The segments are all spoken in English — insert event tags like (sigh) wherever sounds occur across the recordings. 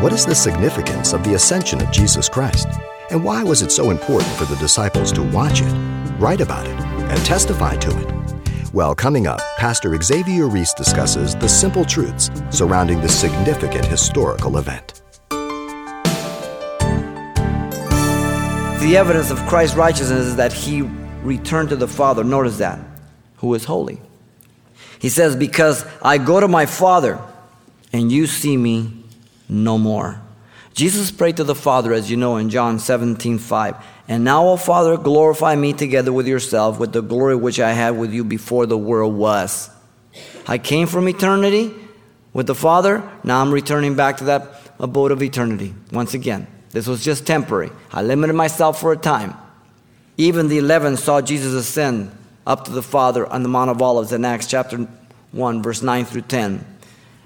What is the significance of the ascension of Jesus Christ? And why was it so important for the disciples to watch it, write about it, and testify to it? Well, coming up, Pastor Xavier Reese discusses the simple truths surrounding this significant historical event. The evidence of Christ's righteousness is that he returned to the Father. Notice that, who is holy. He says, Because I go to my Father, and you see me no more. Jesus prayed to the Father, as you know, in John 17 5. And now, O Father, glorify me together with yourself with the glory which I had with you before the world was. I came from eternity with the Father. Now I'm returning back to that abode of eternity once again. This was just temporary. I limited myself for a time. Even the eleven saw Jesus ascend up to the Father on the Mount of Olives in Acts chapter 1, verse 9 through 10.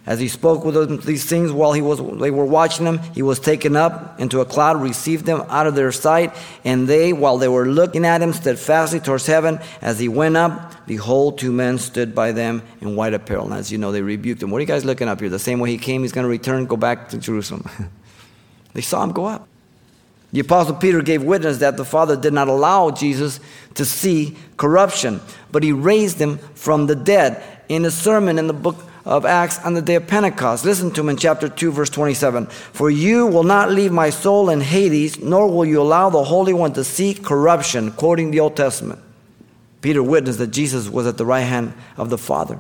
As he spoke with them these things while he was, they were watching him, he was taken up into a cloud, received them out of their sight, and they, while they were looking at him steadfastly towards heaven, as he went up, behold, two men stood by them in white apparel. And as you know, they rebuked him. What are you guys looking up here? The same way he came, he's going to return, go back to Jerusalem. (laughs) they saw him go up. The Apostle Peter gave witness that the Father did not allow Jesus to see corruption, but he raised him from the dead. In a sermon in the book of Acts on the day of Pentecost. Listen to him in chapter 2, verse 27. For you will not leave my soul in Hades, nor will you allow the Holy One to see corruption, quoting the Old Testament. Peter witnessed that Jesus was at the right hand of the Father,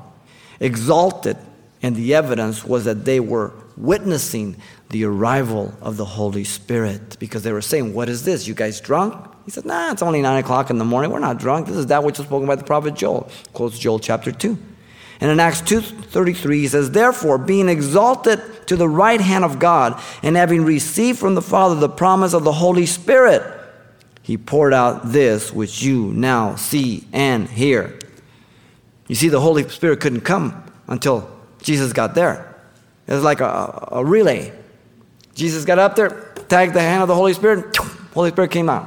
exalted, and the evidence was that they were witnessing the arrival of the Holy Spirit because they were saying, What is this? You guys drunk? He said, Nah, it's only nine o'clock in the morning. We're not drunk. This is that which was spoken by the prophet Joel. Quotes Joel chapter 2. And in Acts 2:33 he says, "Therefore, being exalted to the right hand of God, and having received from the Father the promise of the Holy Spirit, he poured out this which you now see and hear." You see, the Holy Spirit couldn't come until Jesus got there. It was like a, a relay. Jesus got up there, tagged the hand of the Holy Spirit, Holy Spirit came out.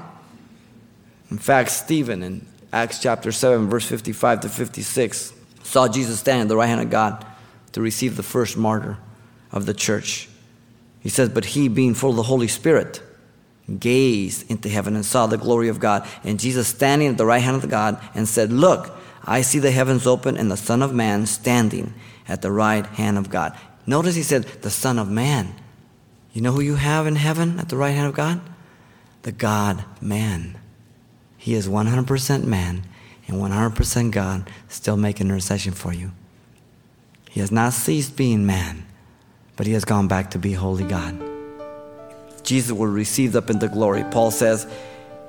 In fact, Stephen in Acts chapter 7, verse 55 to 56, saw Jesus stand at the right hand of God to receive the first martyr of the church. He says, But he, being full of the Holy Spirit, gazed into heaven and saw the glory of God, and Jesus standing at the right hand of God, and said, Look, I see the heavens open and the Son of Man standing at the right hand of God. Notice he said, The Son of Man. You know who you have in heaven at the right hand of God? The God man. He is 100% man and 100% God still making intercession for you. He has not ceased being man, but he has gone back to be holy God. Jesus will receive up into glory. Paul says,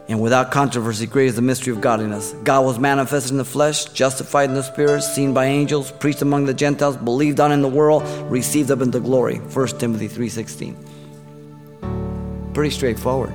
and without controversy, great is the mystery of godliness. God was manifested in the flesh, justified in the spirit, seen by angels, preached among the Gentiles, believed on in the world, received up into glory. 1 Timothy 3.16. Pretty straightforward.